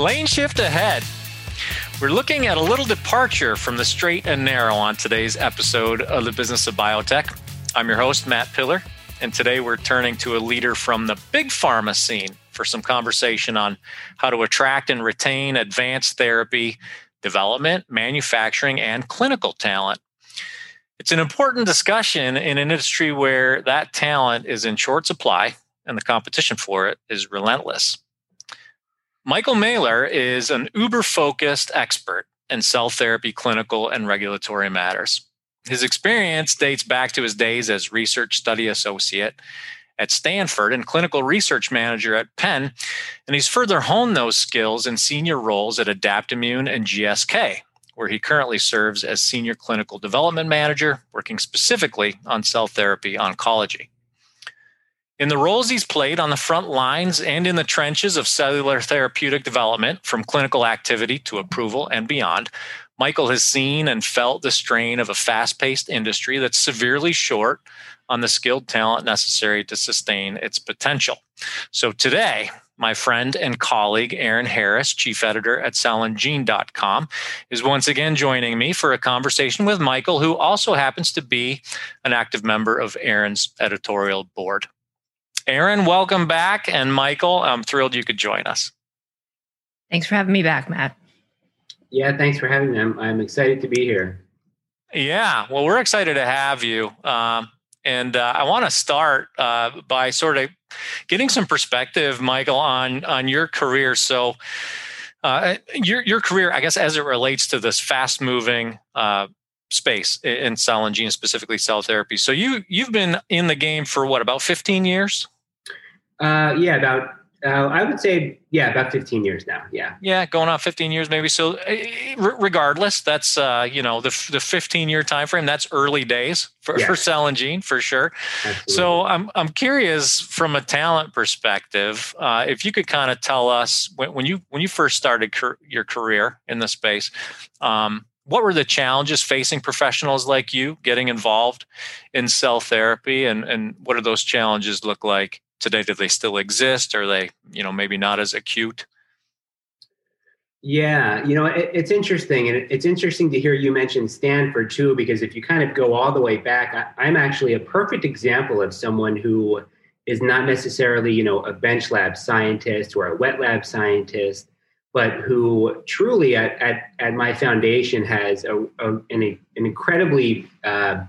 Lane shift ahead. We're looking at a little departure from the straight and narrow on today's episode of the Business of Biotech. I'm your host, Matt Pillar, and today we're turning to a leader from the big pharma scene for some conversation on how to attract and retain advanced therapy development, manufacturing, and clinical talent. It's an important discussion in an industry where that talent is in short supply and the competition for it is relentless. Michael Mahler is an uber focused expert in cell therapy clinical and regulatory matters. His experience dates back to his days as research study associate at Stanford and clinical research manager at Penn, and he's further honed those skills in senior roles at Adaptimmune and GSK, where he currently serves as Senior Clinical Development Manager, working specifically on cell therapy oncology. In the roles he's played on the front lines and in the trenches of cellular therapeutic development, from clinical activity to approval and beyond, Michael has seen and felt the strain of a fast paced industry that's severely short on the skilled talent necessary to sustain its potential. So today, my friend and colleague Erin Harris, chief editor at cellandgene.com, is once again joining me for a conversation with Michael, who also happens to be an active member of Erin's editorial board. Erin, welcome back. And Michael, I'm thrilled you could join us. Thanks for having me back, Matt. Yeah, thanks for having me. I'm, I'm excited to be here. Yeah, well, we're excited to have you. Um, and uh, I want to start uh, by sort of getting some perspective, Michael, on on your career. So, uh, your your career, I guess, as it relates to this fast moving uh, space in cell and gene, specifically cell therapy. So you you've been in the game for what about 15 years? Uh, yeah, about uh, I would say, yeah, about 15 years now. Yeah. Yeah, going on 15 years maybe. So, eh, regardless, that's uh, you know the the 15 year time frame. That's early days for, yeah. for cell and gene for sure. Absolutely. So, I'm I'm curious from a talent perspective, uh, if you could kind of tell us when, when you when you first started your career in the space. Um, what were the challenges facing professionals like you getting involved in cell therapy? And, and what do those challenges look like today? Do they still exist? Are they you know maybe not as acute? Yeah you know it, it's interesting and it, it's interesting to hear you mention stanford too because if you kind of go all the way back I, i'm actually a perfect example of someone who is not necessarily you know a bench lab scientist or a wet lab scientist but who truly at, at, at my foundation has a, a an, an, incredibly uh,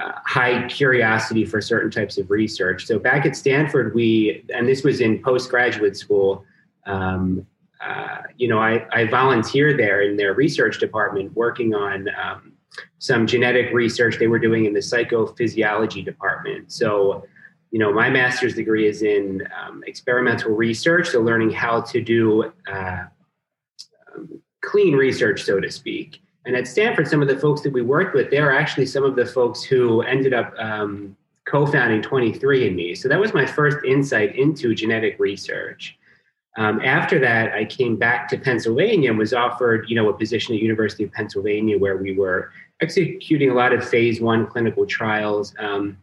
uh, high curiosity for certain types of research. So back at Stanford, we, and this was in postgraduate school, um, uh, you know, I, I volunteered there in their research department working on um, some genetic research they were doing in the psychophysiology department. So, you know, my master's degree is in um, experimental research, so learning how to do uh, um, clean research, so to speak. And at Stanford, some of the folks that we worked with, they're actually some of the folks who ended up um, co-founding 23andMe. So that was my first insight into genetic research. Um, after that, I came back to Pennsylvania and was offered, you know, a position at University of Pennsylvania where we were executing a lot of phase one clinical trials. Um,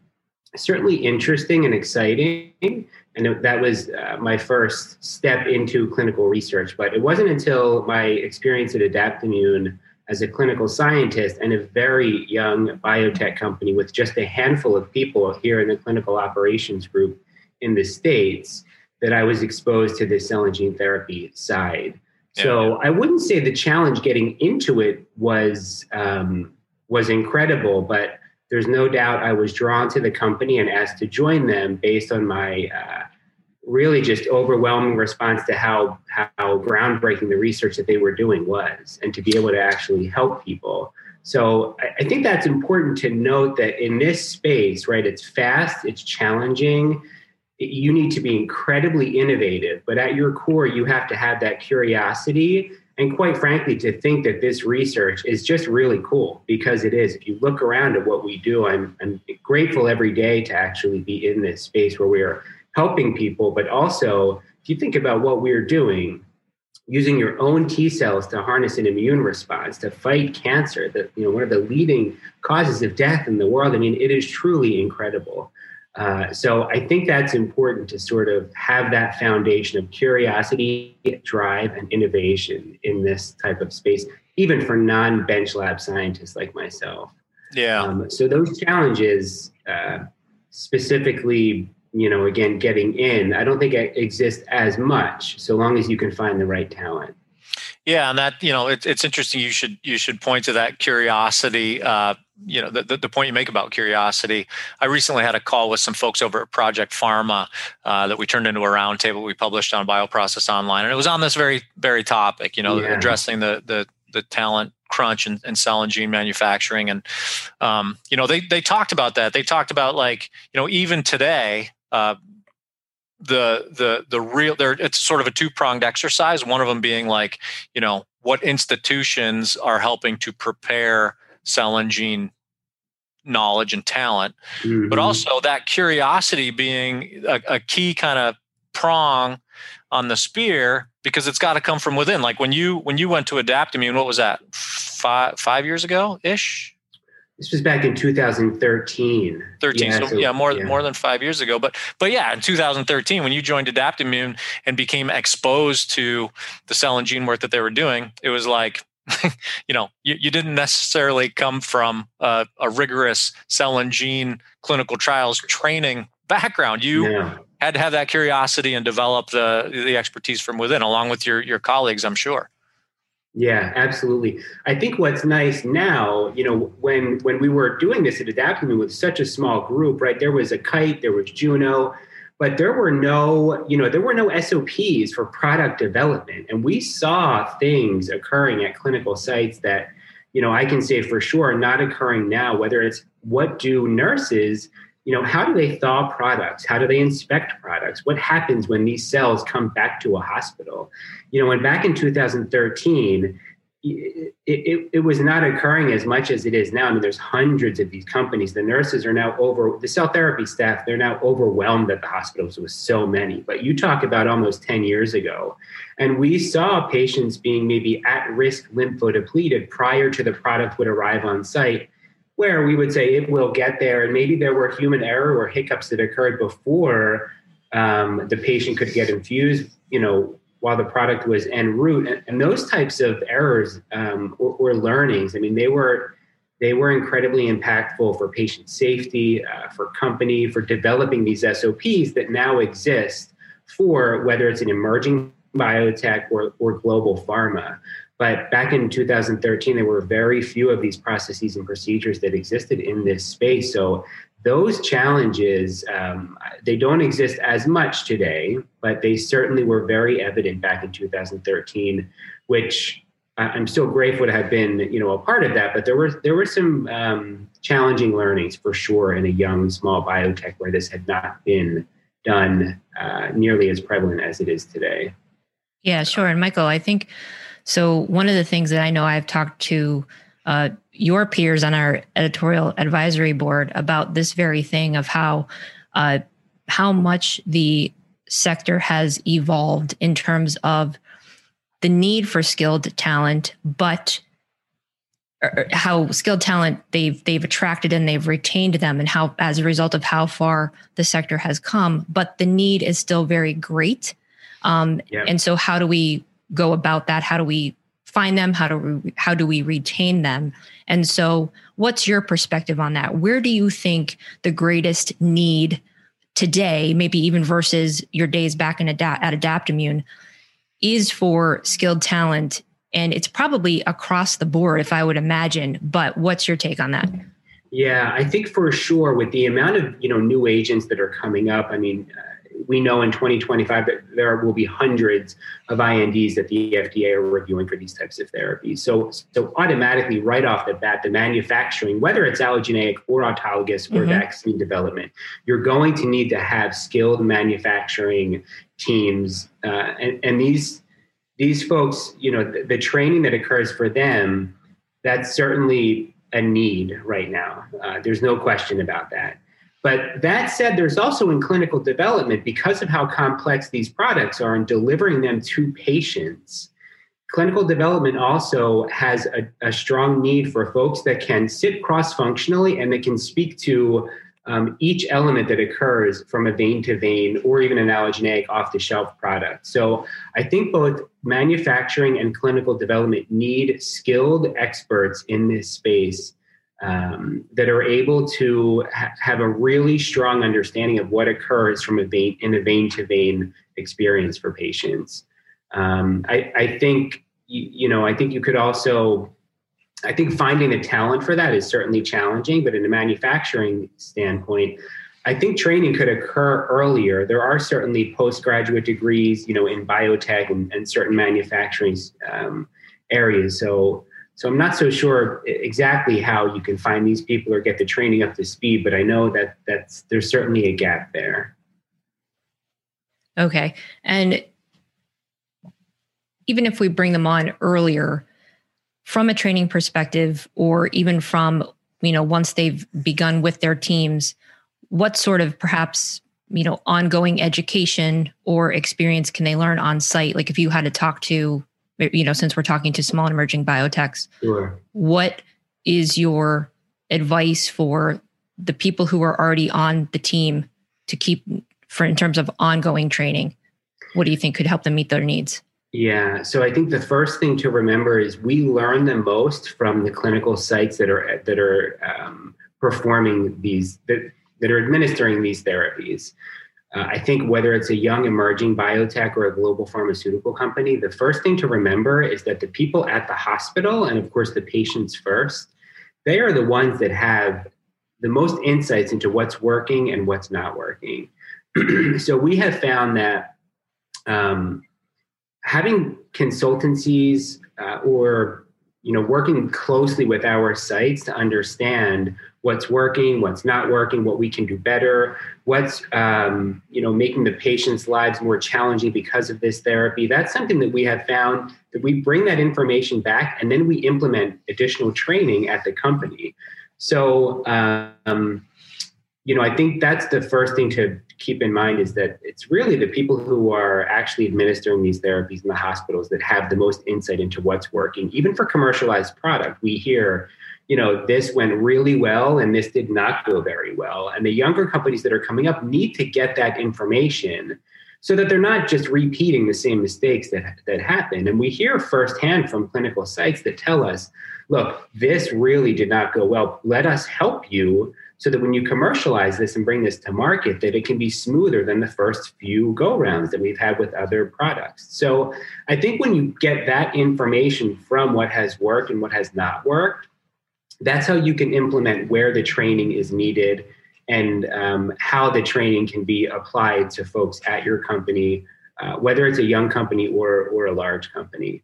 certainly interesting and exciting. And that was uh, my first step into clinical research. But it wasn't until my experience at Adaptimmune as a clinical scientist and a very young biotech company with just a handful of people here in the clinical operations group in the States that I was exposed to the cell and gene therapy side. Yeah, so. I wouldn't say the challenge getting into it was um, was incredible, but there's no doubt I was drawn to the company and asked to join them based on my uh, really just overwhelming response to how how groundbreaking the research that they were doing was, and to be able to actually help people. So I, I think that's important to note that in this space, right, it's fast, it's challenging. You need to be incredibly innovative, but at your core, you have to have that curiosity and quite frankly, to think that this research is just really cool because it is. If you look around at what we do, I'm, I'm grateful every day to actually be in this space where we are helping people, but also if you think about what we're doing, using your own T cells to harness an immune response to fight cancer, that you know one of the leading causes of death in the world. I mean, it is truly incredible. Uh, so I think that's important to sort of have that foundation of curiosity, drive, and innovation in this type of space, even for non-bench lab scientists like myself. Yeah. Um, so those challenges, uh, specifically, you know, again, getting in, I don't think it exists as much so long as you can find the right talent. Yeah, and that you know, it, it's interesting. You should you should point to that curiosity. Uh, you know, the, the, the point you make about curiosity. I recently had a call with some folks over at Project Farma uh, that we turned into a roundtable we published on Bioprocess Online, and it was on this very very topic. You know, yeah. addressing the the the talent crunch and, and cell and gene manufacturing, and um, you know, they they talked about that. They talked about like you know, even today. Uh, the the the real there it's sort of a two pronged exercise one of them being like you know what institutions are helping to prepare cell and gene knowledge and talent mm-hmm. but also that curiosity being a, a key kind of prong on the spear because it's got to come from within like when you when you went to Adapt adaptimmune what was that five five years ago ish this was back in 2013. 13, yeah, so, so, yeah, more yeah. more than five years ago. But but yeah, in 2013, when you joined Adaptimmune and became exposed to the cell and gene work that they were doing, it was like, you know, you, you didn't necessarily come from a, a, rigorous cell and gene clinical trials training background. You yeah. had to have that curiosity and develop the the expertise from within, along with your your colleagues, I'm sure. Yeah, absolutely. I think what's nice now, you know, when when we were doing this at Adaptimmune with such a small group, right? There was a kite, there was Juno, but there were no, you know, there were no SOPs for product development, and we saw things occurring at clinical sites that, you know, I can say for sure are not occurring now. Whether it's what do nurses you know how do they thaw products? How do they inspect products? What happens when these cells come back to a hospital? You know when back in 2013 it, it, it, was not occurring as much as it is now. I mean, there's hundreds of these companies. The nurses are now over, the cell therapy staff, they're now overwhelmed at the hospitals with so many. But you talk about almost 10 years ago, and we saw patients being maybe at risk lymphodepleted prior to the product would arrive on site where we would say it will get there, and maybe there were human error or hiccups that occurred before um, the patient could get infused, you know, while the product was en route, and, and those types of errors um, or, or, learnings. I mean, they were they were incredibly impactful for patient safety, uh, for company, for developing these SOPs that now exist for whether it's an emerging biotech or, or global pharma. But back in 2013, there were very few of these processes and procedures that existed in this space. So those challenges um, they don't exist as much today, but they certainly were very evident back in 2013, which I'm still grateful to have been, you know, a part of that. But there were there were some um, challenging learnings for sure in a young small biotech where this had not been done uh, nearly as prevalent as it is today. Yeah, sure. And Michael, I think so one of the things that I know I've talked to uh, your peers on our editorial advisory board about this very thing of how uh, how much the sector has evolved in terms of the need for skilled talent, but er, how skilled talent they've they've attracted and they've retained them and how as a result of how far the sector has come but the need is still very great um, yeah. and so how do we go about that? How do we find them? How do we how do we retain them? And so, what's your perspective on that? Where do you think the greatest need today, maybe even versus your days back in Adapt, at Adaptimmune, is for skilled talent? And it's probably across the board, if I would imagine. But what's your take on that? Yeah, I think for sure with the amount of you know new agents that are coming up. I mean. Uh, we know in 2025 that there will be hundreds of INDs that the FDA are reviewing for these types of therapies. So, so automatically, right off the bat, the manufacturing, whether it's allogeneic or autologous or mm-hmm. vaccine development, you're going to need to have skilled manufacturing teams, uh, and, and these these folks, you know, the, the training that occurs for them, that's certainly a need right now. Uh, there's no question about that. But that said, there's also in clinical development, because of how complex these products are and delivering them to patients, clinical development also has a, a strong need for folks that can sit cross functionally and that can speak to um, each element that occurs from a vein to vein or even an allogeneic off the shelf product. So I think both manufacturing and clinical development need skilled experts in this space um, that are able to ha- have a really strong understanding of what occurs from a vein in a vein to vein experience for patients. Um, I, I, think you, you know I think you could also I think finding the talent for that is certainly challenging, but in a manufacturing standpoint, I think training could occur earlier. There are certainly postgraduate degrees, you know, in biotech and, and certain manufacturing um, areas. So, so I'm not so sure exactly how you can find these people or get the training up to speed, but I know that that's there's certainly a gap there. Okay, and even if we bring them on earlier, from a training perspective or even from you know once they've begun with their teams what sort of perhaps you know ongoing education or experience can they learn on site like if you had to talk to you know since we're talking to small and emerging biotechs sure. what is your advice for the people who are already on the team to keep for in terms of ongoing training what do you think could help them meet their needs yeah, so I think the first thing to remember is we learn the most from the clinical sites that are that are um, performing these that, that are administering these therapies. Uh, I think whether it's a young emerging biotech or a global pharmaceutical company, the first thing to remember is that the people at the hospital, and of course the patients first, they are the ones that have the most insights into what's working and what's not working. so we have found that um, having consultancies uh, or you know working closely with our sites to understand what's working what's not working what we can do better what's um, you know making the patients lives more challenging because of this therapy that's something that we have found that we bring that information back and then we implement additional training at the company so um, you know, I think that's the first thing to keep in mind is that it's really the people who are actually administering these therapies in the hospitals that have the most insight into what's working. Even for commercialized product, we hear, you know, this went really well and this did not go very well. And the younger companies that are coming up need to get that information so that they're not just repeating the same mistakes that, that happen. And we hear firsthand from clinical sites that tell us, look, this really did not go well. Let us help you so that when you commercialize this and bring this to market that it can be smoother than the first few go rounds that we've had with other products so i think when you get that information from what has worked and what has not worked that's how you can implement where the training is needed and um, how the training can be applied to folks at your company uh, whether it's a young company or or a large company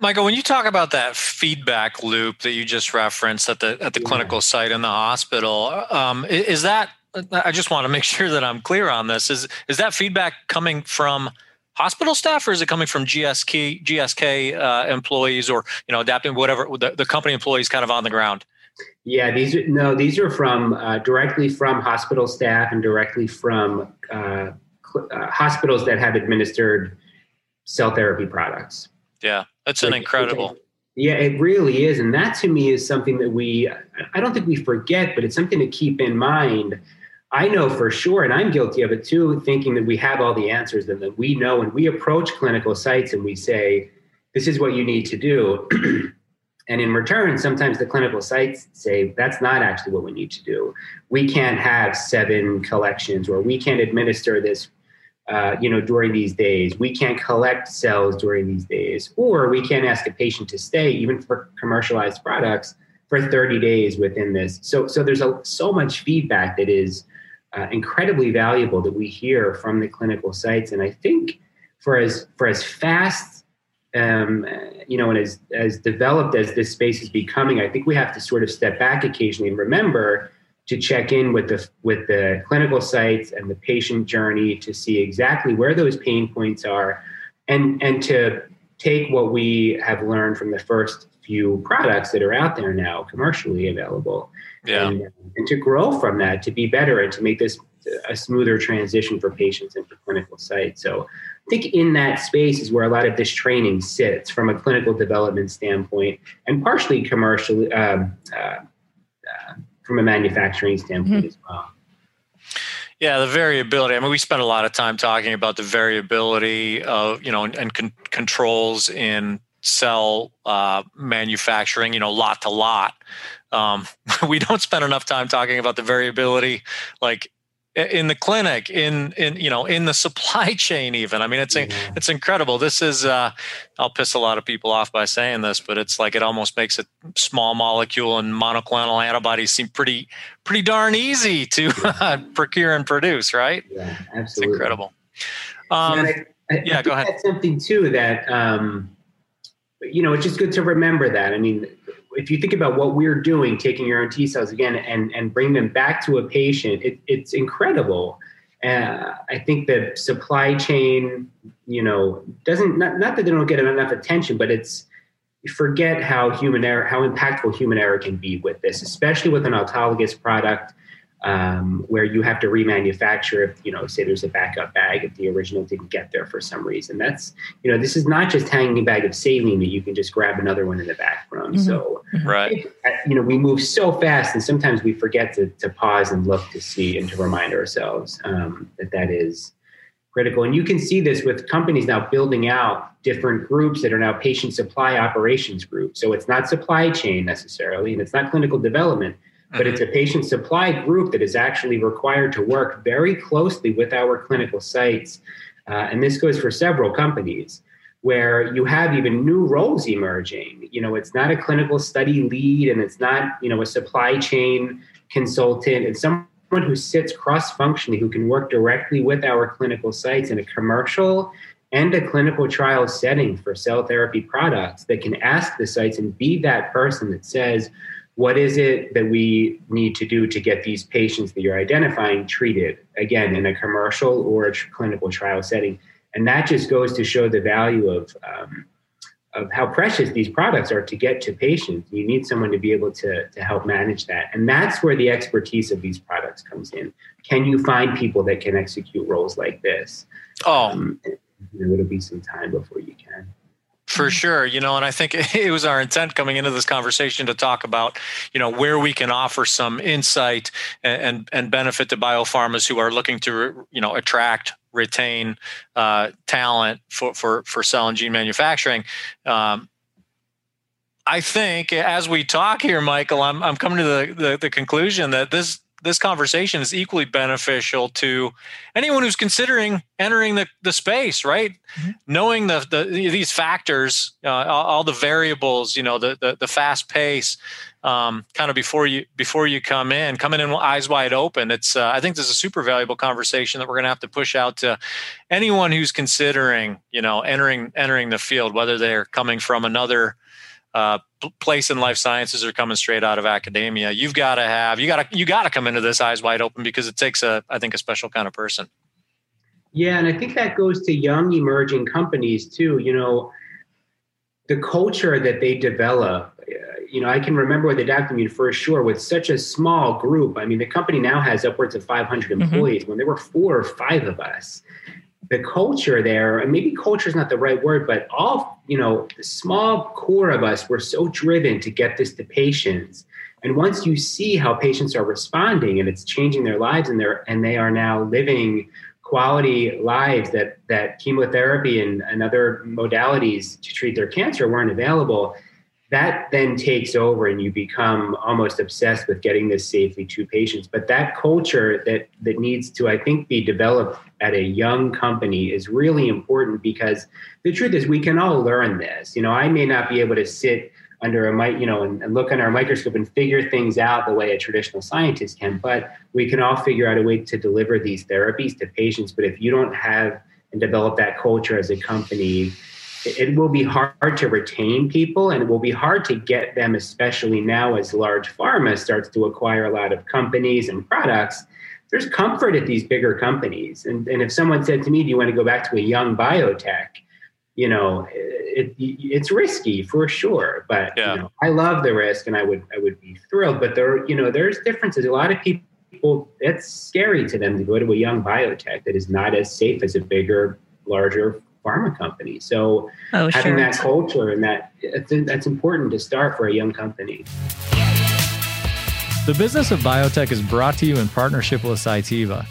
Michael, when you talk about that feedback loop that you just referenced at the at the yeah. clinical site in the hospital, um, is that? I just want to make sure that I'm clear on this. Is is that feedback coming from hospital staff, or is it coming from GSK GSK uh, employees, or you know, adapting whatever the, the company employees kind of on the ground? Yeah, these are no, these are from uh, directly from hospital staff and directly from uh, cl- uh, hospitals that have administered cell therapy products. Yeah, that's an incredible. Yeah, it really is. And that to me is something that we, I don't think we forget, but it's something to keep in mind. I know for sure, and I'm guilty of it too, thinking that we have all the answers and that we know, and we approach clinical sites and we say, this is what you need to do. and in return, sometimes the clinical sites say, that's not actually what we need to do. We can't have seven collections or we can't administer this uh, you know, during these days. We can't collect cells during these days, or we can't ask a patient to stay, even for commercialized products, for 30 days within this. So, so there's a, so much feedback that is uh, incredibly valuable that we hear from the clinical sites, and I think for as for as fast, um, you know, and as as developed as this space is becoming, I think we have to sort of step back occasionally and remember to check in with the with the clinical sites and the patient journey to see exactly where those pain points are and and to take what we have learned from the first few products that are out there now commercially available yeah. and, and to grow from that to be better and to make this a smoother transition for patients and for clinical sites so i think in that space is where a lot of this training sits from a clinical development standpoint and partially commercially um, uh, uh, from a manufacturing standpoint mm-hmm. as well. Yeah, the variability. I mean, we spent a lot of time talking about the variability of, you know, and, and con- controls in cell uh, manufacturing, you know, lot to lot. Um, we don't spend enough time talking about the variability, like in the clinic in in you know in the supply chain even. I mean it's mm-hmm. it's incredible. This is uh, i'll piss a lot of people off by saying this but it's like it almost makes a small molecule and monoclonal antibodies seem pretty pretty darn easy to uh, procure and produce right? Yeah absolutely. it's incredible um, yeah, I, I, yeah I go ahead. that's something too that um, you know it's just good to remember that i mean if you think about what we're doing, taking your own T cells again and, and bring them back to a patient, it, it's incredible. Uh, I think the supply chain, you know, doesn't not, not that they don't get enough attention, but it's forget how human error, how impactful human error can be with this, especially with an autologous product um, where you have to remanufacture if you know say there's a backup bag if the original didn't get there for some reason. That's you know this is not just hanging a bag of saline that you can just grab another one in the back from mm-hmm. so right. you know we move so fast and sometimes we forget to, to pause and look to see and to remind ourselves um, that that is critical. And you can see this with companies now building out different groups that are now patient supply operations groups. So it's not supply chain necessarily and it's not clinical development but it's a patient supply group that is actually required to work very closely with our clinical sites. Uh, and this goes for several companies where you have even new roles emerging. You know, it's not a clinical study lead and it's not, you know, a supply chain consultant. It's someone who sits cross functionally who can work directly with our clinical sites in a commercial and a clinical trial setting for cell therapy products that can ask the sites and be that person that says, what is it that we need to do to get these patients that you're identifying treated again in a commercial or a clinical trial setting? And that just goes to show the value of um, of how precious these products are to get to patients. You need someone to be able to, to help manage that. And that's where the expertise of these products comes in. Can you find people that can execute roles like this? Oh. Um, it'll be some time before you can for sure you know and i think it was our intent coming into this conversation to talk about you know where we can offer some insight and and, benefit to biopharmas who are looking to you know attract retain uh, talent for, for for cell and gene manufacturing. Um, I think as we talk here, Michael, I'm, I'm coming to the, the, the conclusion that this this conversation is equally beneficial to anyone who's considering entering the, the space right mm-hmm. knowing the, the these factors uh, all, all, the variables you know the the, the fast pace um, kind of before you before you come in coming in with eyes wide open it's uh, i think this is a super valuable conversation that we're going to have to push out to anyone who's considering you know entering entering the field whether they're coming from another uh, place in life sciences or coming straight out of academia. You've got to have you got to you got to come into this eyes wide open because it takes a I think a special kind of person. Yeah, and I think that goes to young emerging companies too. You know, the culture that they develop. You know, I can remember with Adaptimmune for sure with such a small group. I mean, the company now has upwards of 500 mm-hmm. employees. Mm-hmm. When there were four or five of us, the culture there, and maybe culture is not the right word, but all, you know, the small core of us were so driven to get this to patients. And once you see how patients are responding and it's changing their lives and they're and they are now living quality lives that that chemotherapy and, and other modalities to treat their cancer weren't available, that then takes over and you become almost obsessed with getting this safely to patients. But that culture that that needs to i think be developed at a young company is really important because the truth is we can all learn this. You know i may not be able to sit under a mic you know and, and look under a microscope and figure things out the way a traditional scientist can but we can all figure out a way to deliver these therapies to patients. But if you don't have and develop that culture as a company it will be hard to retain people and it will be hard to get them, especially now as large pharma starts to acquire a lot of companies and products. There's comfort at these bigger companies. And, and if someone said to me, Do you want to go back to a young biotech? You know, it, it's risky for sure. But yeah. you know, I love the risk and I would I would be thrilled. But there, you know, there's differences. A lot of people it's scary to them to go to a young biotech that is not as safe as a bigger, larger pharma company. So oh, having sure. that culture and that that's important to start for a young company. The business of biotech is brought to you in partnership with Cytiva.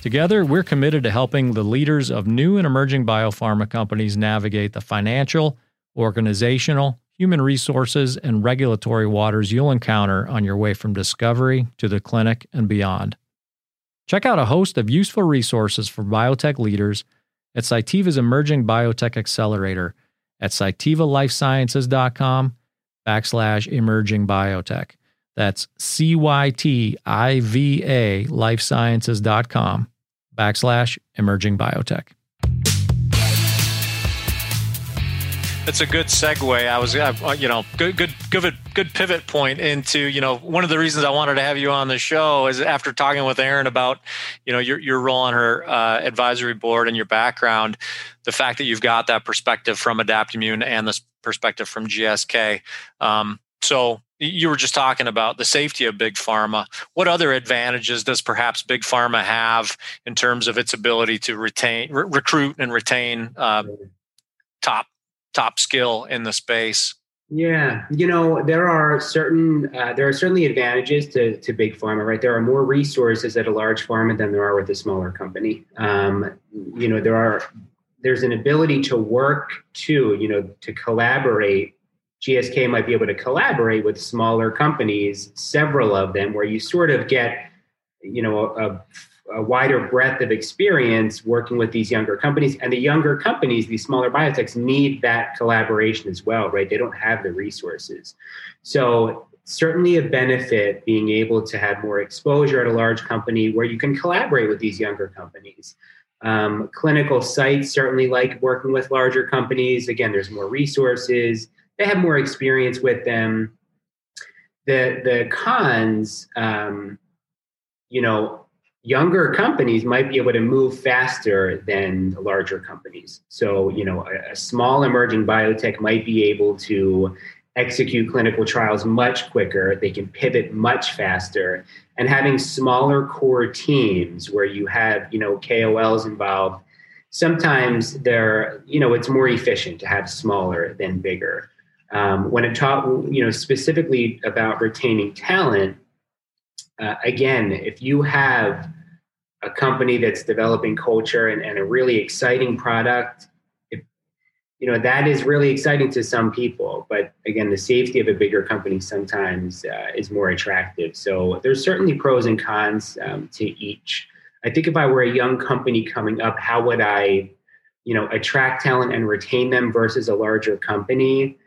Together, we're committed to helping the leaders of new and emerging biopharma companies navigate the financial, organizational, human resources, and regulatory waters you'll encounter on your way from discovery to the clinic and beyond. Check out a host of useful resources for biotech leaders at Cytiva's Emerging Biotech Accelerator at cytivalifesciences.com backslash emerging biotech. That's C-Y-T-I-V-A lifesciences.com backslash emerging biotech. That's a good segue. I was, uh, you know, good, good, good, good pivot point into, you know, one of the reasons I wanted to have you on the show is after talking with Erin about, you know, your your role on her uh, advisory board and your background, the fact that you've got that perspective from Adaptimmune and this perspective from GSK. Um, so you were just talking about the safety of big pharma. What other advantages does perhaps big pharma have in terms of its ability to retain, re- recruit, and retain uh, top top skill in the space? Yeah, you know there are certain uh, there are certainly advantages to to big pharma, right? There are more resources at a large pharma than there are with a smaller company. Um, you know there are there's an ability to work to you know to collaborate. GSK might be able to collaborate with smaller companies, several of them, where you sort of get you know a, a wider breadth of experience working with these younger companies. And the younger companies, these smaller biotechs, need that collaboration as well, right? They don't have the resources. So, certainly a benefit being able to have more exposure at a large company where you can collaborate with these younger companies. Um, clinical sites certainly like working with larger companies. Again, there's more resources, they have more experience with them. The, the cons, um, you know, younger companies might be able to move faster than larger companies. So, you know, a, a, small emerging biotech might be able to execute clinical trials much quicker. They can pivot much faster. And having smaller core teams where you have, you know, KOLs involved, sometimes they're, you know, it's more efficient to have smaller than bigger. Um, when it taught, you know, specifically about retaining talent, uh, again, if you have a company that's developing culture and, and a really exciting product. If, you know that is really exciting to some people but again the safety of a bigger company sometimes uh, is more attractive. So there's certainly pros and cons um, to each. I think if i were a young company coming up how would i you know attract talent and retain them versus a larger company?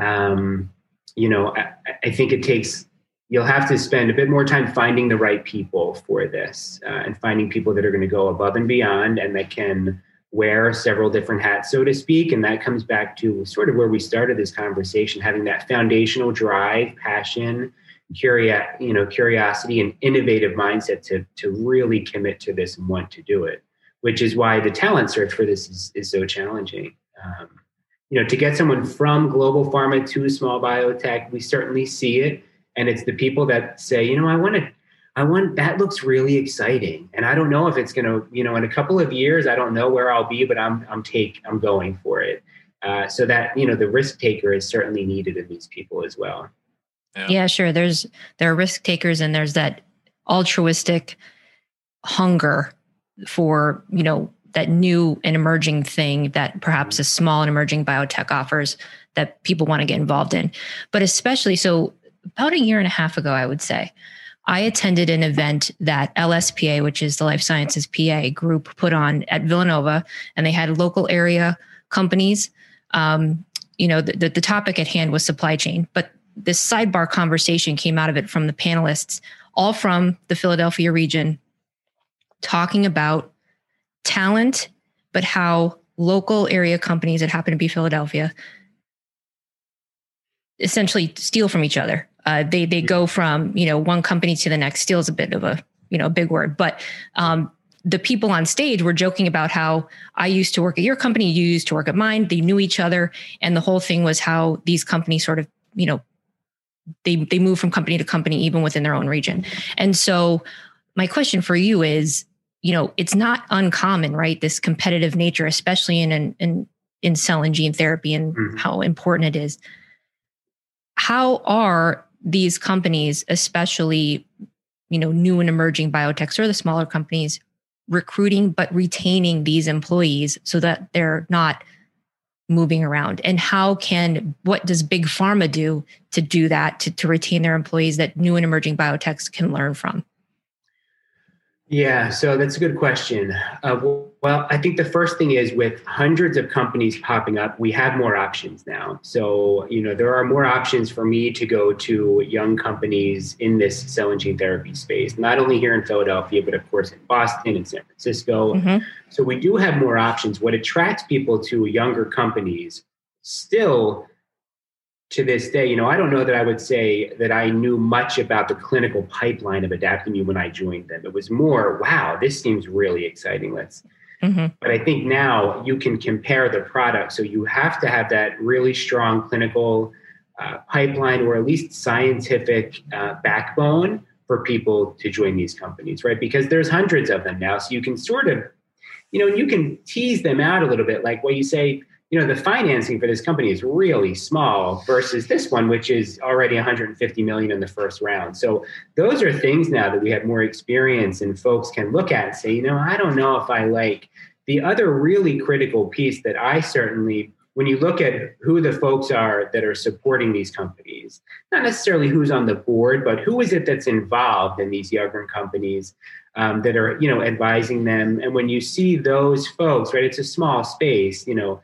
Um, you know I, I think it takes you'll have to spend a bit more time finding the right people for this uh, and finding people that are going to go above and beyond and that can wear several different hats so to speak and that comes back to sort of where we started this conversation having that foundational drive passion curio- you know curiosity and innovative mindset to, to really commit to this and want to do it which is why the talent search for this is, is so challenging. Um, you know to get someone from global pharma to small biotech we certainly see it and it's the people that say you know i want to i want that looks really exciting. And i don't know if it's going to you know in a couple of years i don't know where i'll be but i'm i'm take i'm going for it. Uh, so that you know the risk taker is certainly needed in these people as well. Yeah. yeah sure. There's there are risk takers and there's that altruistic hunger for you know that new and emerging thing that perhaps a small and emerging biotech offers that people want to get involved in. But especially so about a year and a half ago, I would say, I attended an event that LSPA, which is the Life Sciences PA group, put on at Villanova, and they had local area companies. Um, you know, the, the, the topic at hand was supply chain, but this sidebar conversation came out of it from the panelists, all from the Philadelphia region, talking about talent, but how local area companies that happen to be Philadelphia essentially steal from each other. Uh, they they go from you know one company to the next. Steal is a bit of a you know big word, but um, the people on stage were joking about how I used to work at your company, you used to work at mine. They knew each other, and the whole thing was how these companies sort of you know they they move from company to company even within their own region. And so my question for you is, you know, it's not uncommon, right? This competitive nature, especially in in in, in cell and gene therapy, and mm-hmm. how important it is how are these companies, especially you know new and emerging biotechs or the smaller companies, recruiting but retaining these employees so that they're not moving around? And how can what does big pharma do to do that to, to retain their employees that new and emerging biotechs can learn from yeah, so that's a good question. Uh, well, I think the first thing is with hundreds of companies popping up, we have more options now. So, you know, there are more options for me to go to young companies in this cell and gene therapy space, not only here in Philadelphia, but of course in Boston and San Francisco. Mm-hmm. So, we do have more options. What attracts people to younger companies still to this day, you know, I don't know that I would say that I knew much about the clinical pipeline of Adaptimmune when I joined them. It was more, wow, this seems really exciting. Let's. Mm-hmm. But I think now you can compare the product. So you have to have that really strong clinical uh, pipeline or at least scientific uh, backbone for people to join these companies, right? Because there's hundreds of them now. So you can sort of, you know, you can tease them out a little bit. Like what you say, you know the financing for this company is really small versus this one which is already 150 million in the first round. So those are things now that we have more experience and folks can look at and say you know i don't know if i like the other really critical piece that i certainly when you look at who the folks are that are supporting these companies not necessarily who's on the board but who is it that's involved in these younger companies um, that are you know advising them. And when you see those folks right it's a small space you know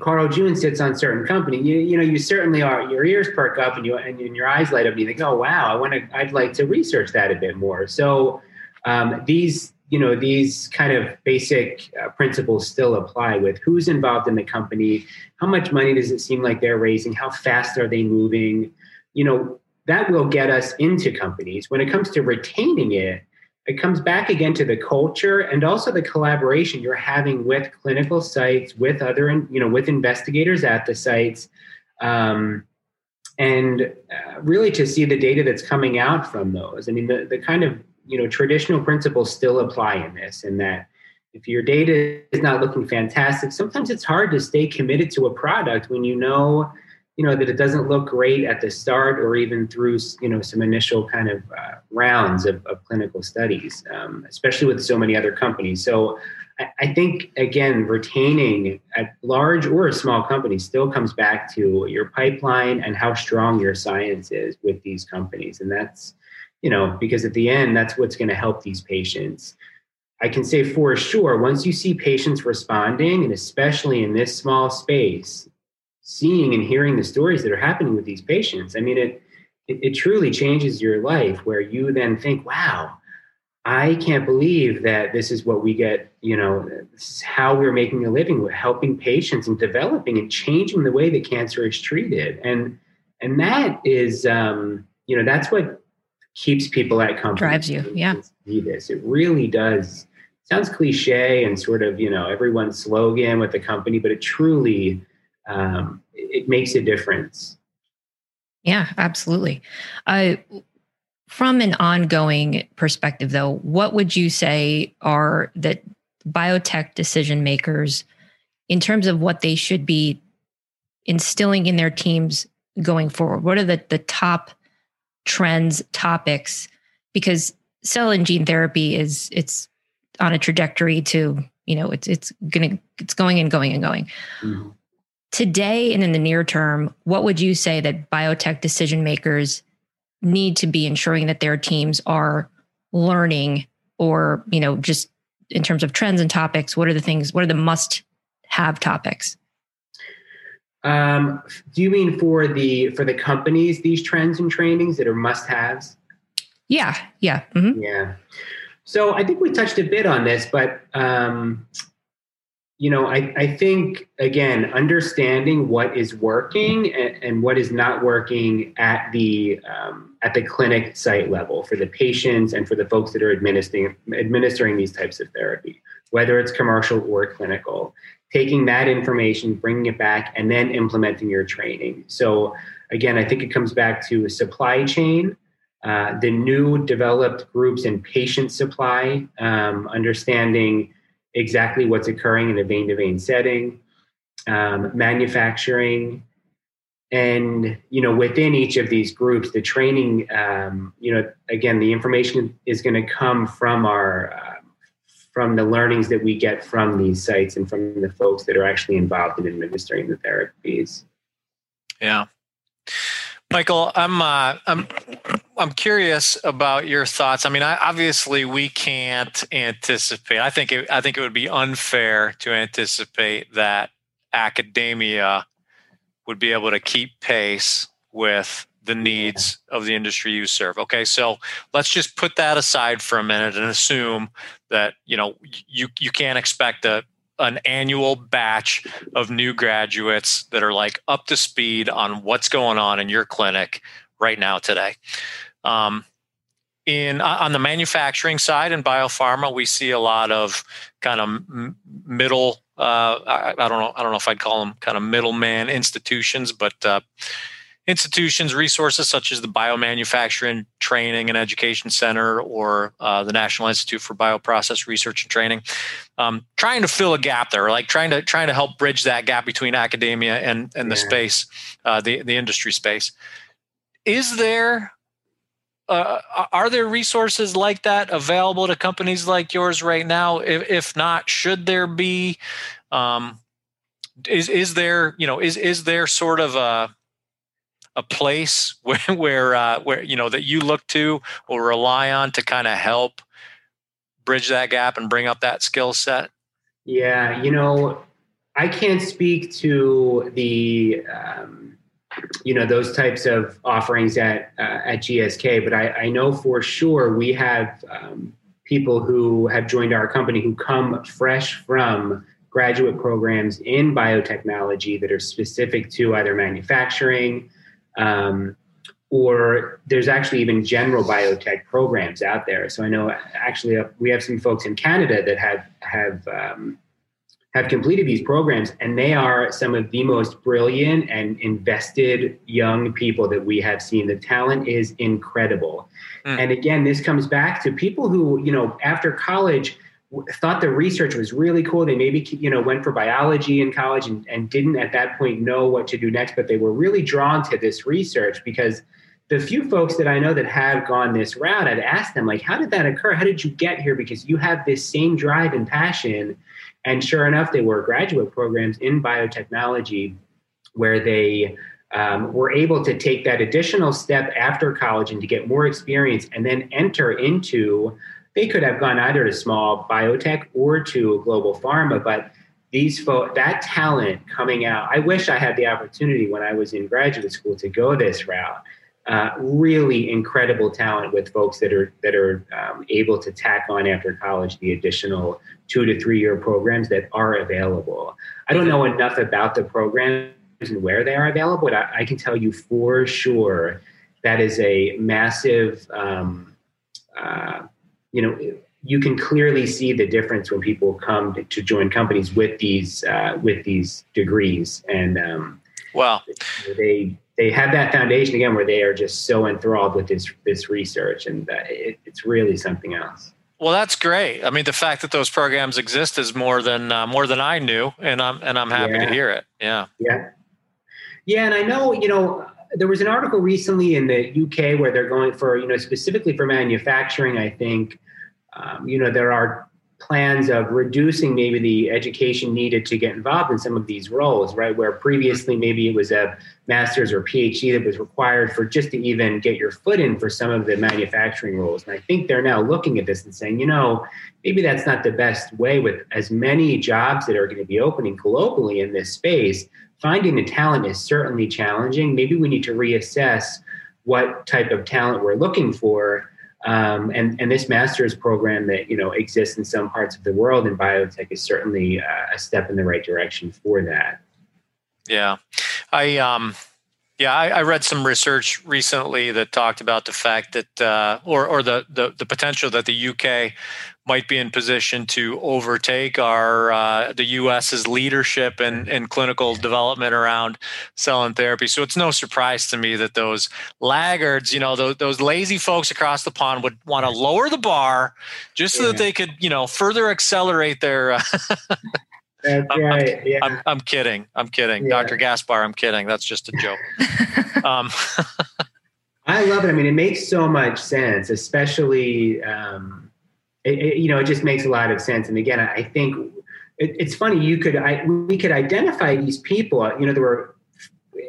Carl June sits on certain company, you, you know, you certainly are, your ears perk up and you, and, your eyes light up and you think, oh, wow, I want to, I'd like to research that a bit more. So um, these, you know, these kind of basic uh, principles still apply with who's involved in the company, how much money does it seem like they're raising, how fast are they moving, you know, that will get us into companies. When it comes to retaining it, it comes back again to the culture and also the collaboration you're having with clinical sites with other you know with investigators at the sites um, and uh, really to see the data that's coming out from those. I mean the, the kind of you know traditional principles still apply in this and that if your data is not looking fantastic sometimes it's hard to stay committed to a product when you know you know that it doesn't look great at the start or even through you know some initial kind of uh, rounds of, of, clinical studies um, especially with so many other companies. So I, I, think again retaining a large or a small company still comes back to your pipeline and how strong your science is with these companies. And that's you know because at the end that's what's going to help these patients. I can say for sure, once you see patients responding, and especially in this small space, seeing and hearing the stories that are happening with these patients. I mean, it, it, it truly changes your life where you then think, wow, I can't believe that this is what we get, you know, this is how we're making a living, with helping patients and developing and changing the way that cancer is treated. And and that is um, you know, that's what keeps people at companies. Drives you, yeah. See this. It really does. Sounds cliche and sort of, you know, everyone's slogan with the company, but it truly um, it makes a difference. Yeah, absolutely. Uh, from an ongoing perspective, though, what would you say are that biotech decision makers, in terms of what they should be instilling in their teams going forward? What are the, the top trends, topics? Because cell and gene therapy is it's on a trajectory to you know it's it's gonna it's going and going and going. Mm-hmm. Today and in the near term, what would you say that biotech decision makers need to be ensuring that their teams are learning or, you know, just in terms of trends and topics, what are the things, what are the must have topics? Um, do you mean for the for the companies these trends and trainings that are must haves? Yeah, yeah, mm-hmm. yeah. So I think we touched a bit on this, but um, you know, I, I think again, understanding what is working and, and what is not working at the um, at the clinic site level for the patients and for the folks that are administering administering these types of therapy, whether it's commercial or clinical. Taking that information, bringing it back, and then implementing your training. So again, I think it comes back to supply chain, uh, the new developed groups in patient supply, um, understanding exactly what's occurring in a vein to vein setting, um, manufacturing, and you know within each of these groups the training um, you know again the information is going to come from our uh, from the learnings that we get from these sites and from the folks that are actually involved in administering the therapies. Yeah. Michael i'm uh, i'm i'm curious about your thoughts i mean I, obviously we can't anticipate i think it, i think it would be unfair to anticipate that academia would be able to keep pace with the needs of the industry you serve. Okay, so let's just put that aside for a minute and assume that you know you you can't expect a an annual batch of new graduates that are like up to speed on what's going on in your clinic right now today. Um, in on the manufacturing side in biopharma, we see a lot of kind of middle uh, I, I, don't know. I don't know if I'd call them kind of middleman institutions, but uh, institutions, resources such as the Biomanufacturing Training and Education Center or uh, the National Institute for Bioprocess Research and Training, um, trying to fill a gap there, like trying to trying to help bridge that gap between academia and and the yeah. space, uh, the the industry space. Is there uh, are there resources like that available to companies like yours right now? If, if not, should there be? Um, is is there you know is is there sort of a a place where where uh, where you know that you look to or rely on to kind of help bridge that gap and bring up that skill set? Yeah, you know, I can't speak to the um, you know those types of offerings at uh, at GSK. But I, I, know for sure we have um, people who have joined our company who come fresh from graduate programs in biotechnology that are specific to either manufacturing um, or there's actually even general biotech programs out there. So I know actually uh, we have some folks in Canada that have have um, have completed these programs, and they are some of the most brilliant and invested young people that we have seen. The talent is incredible. Mm. And again, this comes back to people who, you know, after college, thought the research was really cool. They maybe, you know, went for biology in college and, and didn't at that point know what to do next, but they were really drawn to this research because the few folks that I know that have gone this route, I've asked them, like, how did that occur? How did you get here? Because you have this same drive and passion and sure enough, they were graduate programs in biotechnology where they um, were able to take that additional step after college and to get more experience and then enter into, they could have gone either to small biotech or to global pharma, but these folks, that talent coming out, I wish I had the opportunity when I was in graduate school to go this route uh, really incredible talent with folks that are that are um, able to tack on after college the additional two to three year programs that are available. I don't know enough about the programs and where they are available, but I, I can tell you for sure that is a massive. Um, uh, you know, you can clearly see the difference when people come to, to join companies with these uh, with these degrees, and um, well, they they have that foundation again where they are just so enthralled with this this research, and it, it's really something else. Well, that's great. I mean, the fact that those programs exist is more than uh, more than I knew, and I'm and I'm happy yeah. to hear it. Yeah. Yeah. Yeah, and I know you know there was an article recently in the UK where they're going for you know specifically for manufacturing. I think um, you know there are plans of reducing maybe the education needed to get involved in some of these roles, right? Where previously maybe it was a master's or PhD that was required for just to even get your foot in for some of the manufacturing roles. And I think they're now looking at this and saying, you know, maybe that's not the best way with as many jobs that are going to be opening globally in this space. Finding the talent is certainly challenging. Maybe we need to reassess what type of talent we're looking for um, and, and this master's program that you know exists in some parts of the world in biotech is certainly uh, a step in the right direction for that. Yeah, I um, yeah, I, I, read some research recently that talked about the fact that, uh, or or the, the the potential that the UK might be in position to overtake our uh, the U.S.'s leadership in, in clinical development around cell and therapy. So it's no surprise to me that those laggards, you know, those, those lazy folks across the pond would want to lower the bar just so yeah. that they could, you know, further accelerate their uh, That's I'm, right. I'm, yeah. I'm, I'm kidding. I'm kidding. Yeah. Dr. Gaspar, I'm kidding. That's just a joke. um, I love it. I mean, it makes so much sense, especially, um, it, it- you know, it just makes a lot of sense. And again, I think it, it's funny. You could, I, we could identify these people. You know, there were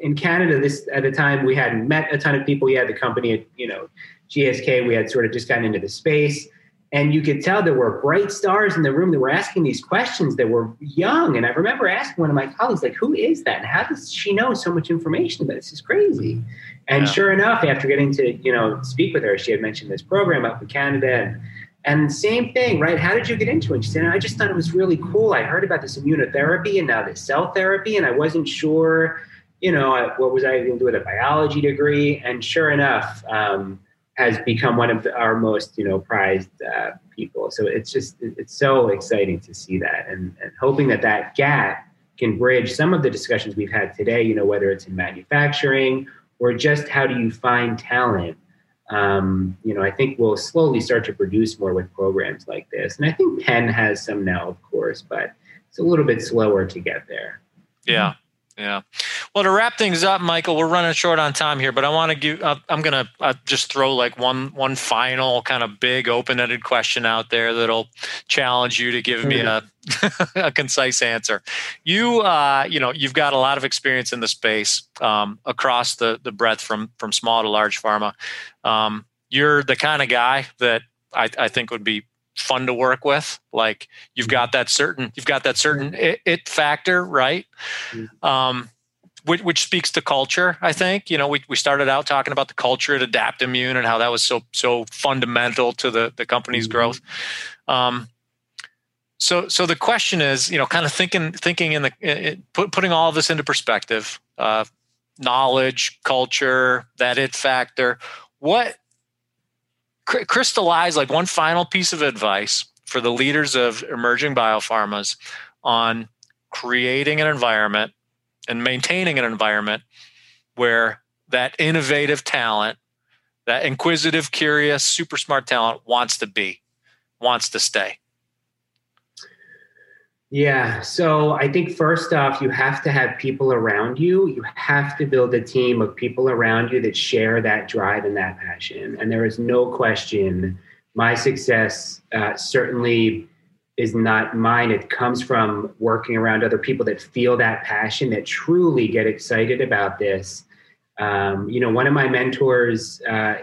in Canada. This at the time we hadn't met a ton of people. We had the company, you know, GSK. We had sort of just gotten into the space, and you could tell there were bright stars in the room that were asking these questions that were young. And I remember asking one of my colleagues, like, "Who is that? And how does she know so much information about this? Is crazy." And Yeah. sure enough, after getting to you know speak with her, she had mentioned this program up in Canada, and and same thing, right? How did you get into it? She said, I just thought it was really cool. I heard about this immunotherapy and now this cell therapy, and I wasn't sure, you know, what was I going to do with a biology degree? And sure enough, um, has become one of our most, you know, prized uh, people. So it's just, it's so exciting to see that, and, and hoping that that gap can bridge some of the discussions we've had today. You know, whether it's in manufacturing or just how do you find talent um, you know, I think we'll slowly start to produce more with programs like this. And I think Penn has some now, of course, but it's a little bit slower to get there. Yeah. Yeah. Well, to wrap things up, Michael, we're running short on time here, but I want to give. Uh, I'm going to uh, just throw like one one final kind of big open-ended question out there that'll challenge you to give me a a concise answer. You, uh, you know, you've got a lot of experience in the space um, across the the breadth from from small to large pharma. Um, you're the kind of guy that I, I think would be fun to work with. Like you've got that certain you've got that certain it, it factor right? Um which, which speaks to culture i think. You know we, we started out talking about the culture at adaptimmune and how that was so so fundamental to the the company's Mhm. growth. Um so so the question is you know kind of thinking thinking in the it, put, putting all of this into perspective uh knowledge culture that it factor what crystallize like one final piece of advice for the leaders of emerging biopharmas on creating an environment and maintaining an environment where that innovative talent, that inquisitive, curious, super smart talent wants to be, wants to stay. Yeah. So I think first off, you have to have people around you. You have to build a team of people around you that share that drive and that passion. And there is no question my success uh, certainly is not mine. It comes from working around other people that feel that passion, that truly get excited about this. Um, you know, one of my mentors, uh,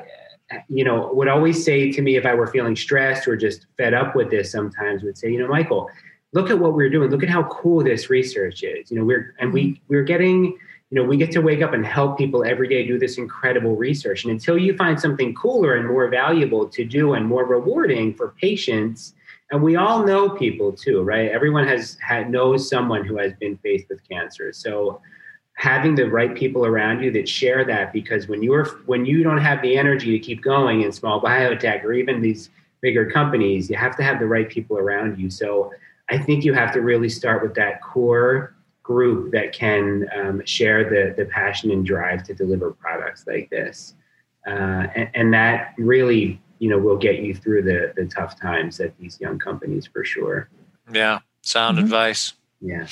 you know, would always say to me if I were feeling stressed or just fed up with this sometimes would say, you know, Michael, look at what we're doing. Look at how cool this research is. You know, we're and we mm-hmm. we're getting, you know, we get to wake up and help people every day do this incredible research. And until you find something cooler and more valuable to do and more rewarding for patients, and we all know people too, right? Everyone has had knows someone who has been faced with cancer. So having the right people around you that share that because when you're when you don't have the energy to keep going in small biotech or even these bigger companies, you have to have the right people around you. So I think you have to really start with that core group that can um, share the the passion and drive to deliver products like this, uh, and, and that really you know will get you through the the tough times at these young companies for sure. Yeah, sound Mhm. advice. Yeah.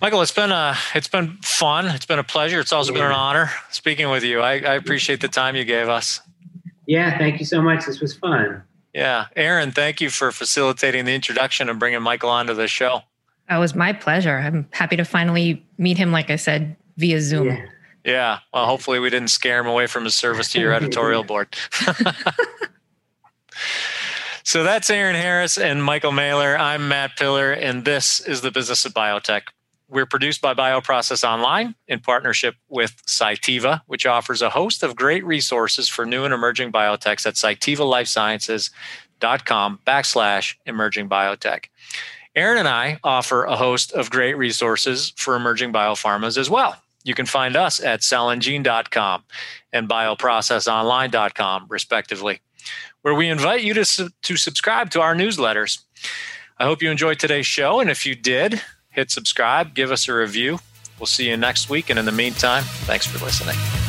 Michael, it's been a it's been fun. It's been a pleasure. It's also been an honor speaking with you. I, I appreciate the time you gave us. Yeah. Thank you so much. This was fun. Yeah, Erin, thank you for facilitating the introduction and bringing Michael onto the show. That was my pleasure. I'm happy to finally meet him, like I said, via Zoom. Yeah. Yeah, well, hopefully we didn't scare him away from his service to your editorial board. so that's Erin Harris and Michael Mailer. I'm Matt Pillar, and this is the Business of Biotech. We're produced by Bioprocess Online in partnership with Cytiva, which offers a host of great resources for new and emerging biotechs at cytivalifesciences.com backslash emerging biotech. Erin and I offer a host of great resources for emerging biopharmas as well. You can find us at cellandgene.com and bioprocessonline.com, respectively, where we invite you to, to subscribe to our newsletters. I hope you enjoyed today's show. And if you did, hit subscribe, give us a review. We'll see you next week. And in the meantime, thanks for listening.